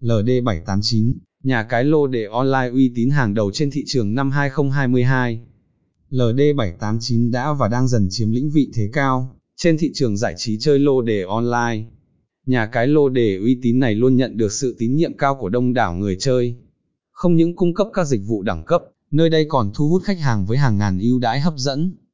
LD789, nhà cái lô đề online uy tín hàng đầu trên thị trường năm 2022. LD789 đã và đang dần chiếm lĩnh vị thế cao, trên thị trường giải trí chơi lô đề online. Nhà cái lô đề uy tín này luôn nhận được sự tín nhiệm cao của đông đảo người chơi. Không những cung cấp các dịch vụ đẳng cấp, nơi đây còn thu hút khách hàng với hàng ngàn ưu đãi hấp dẫn.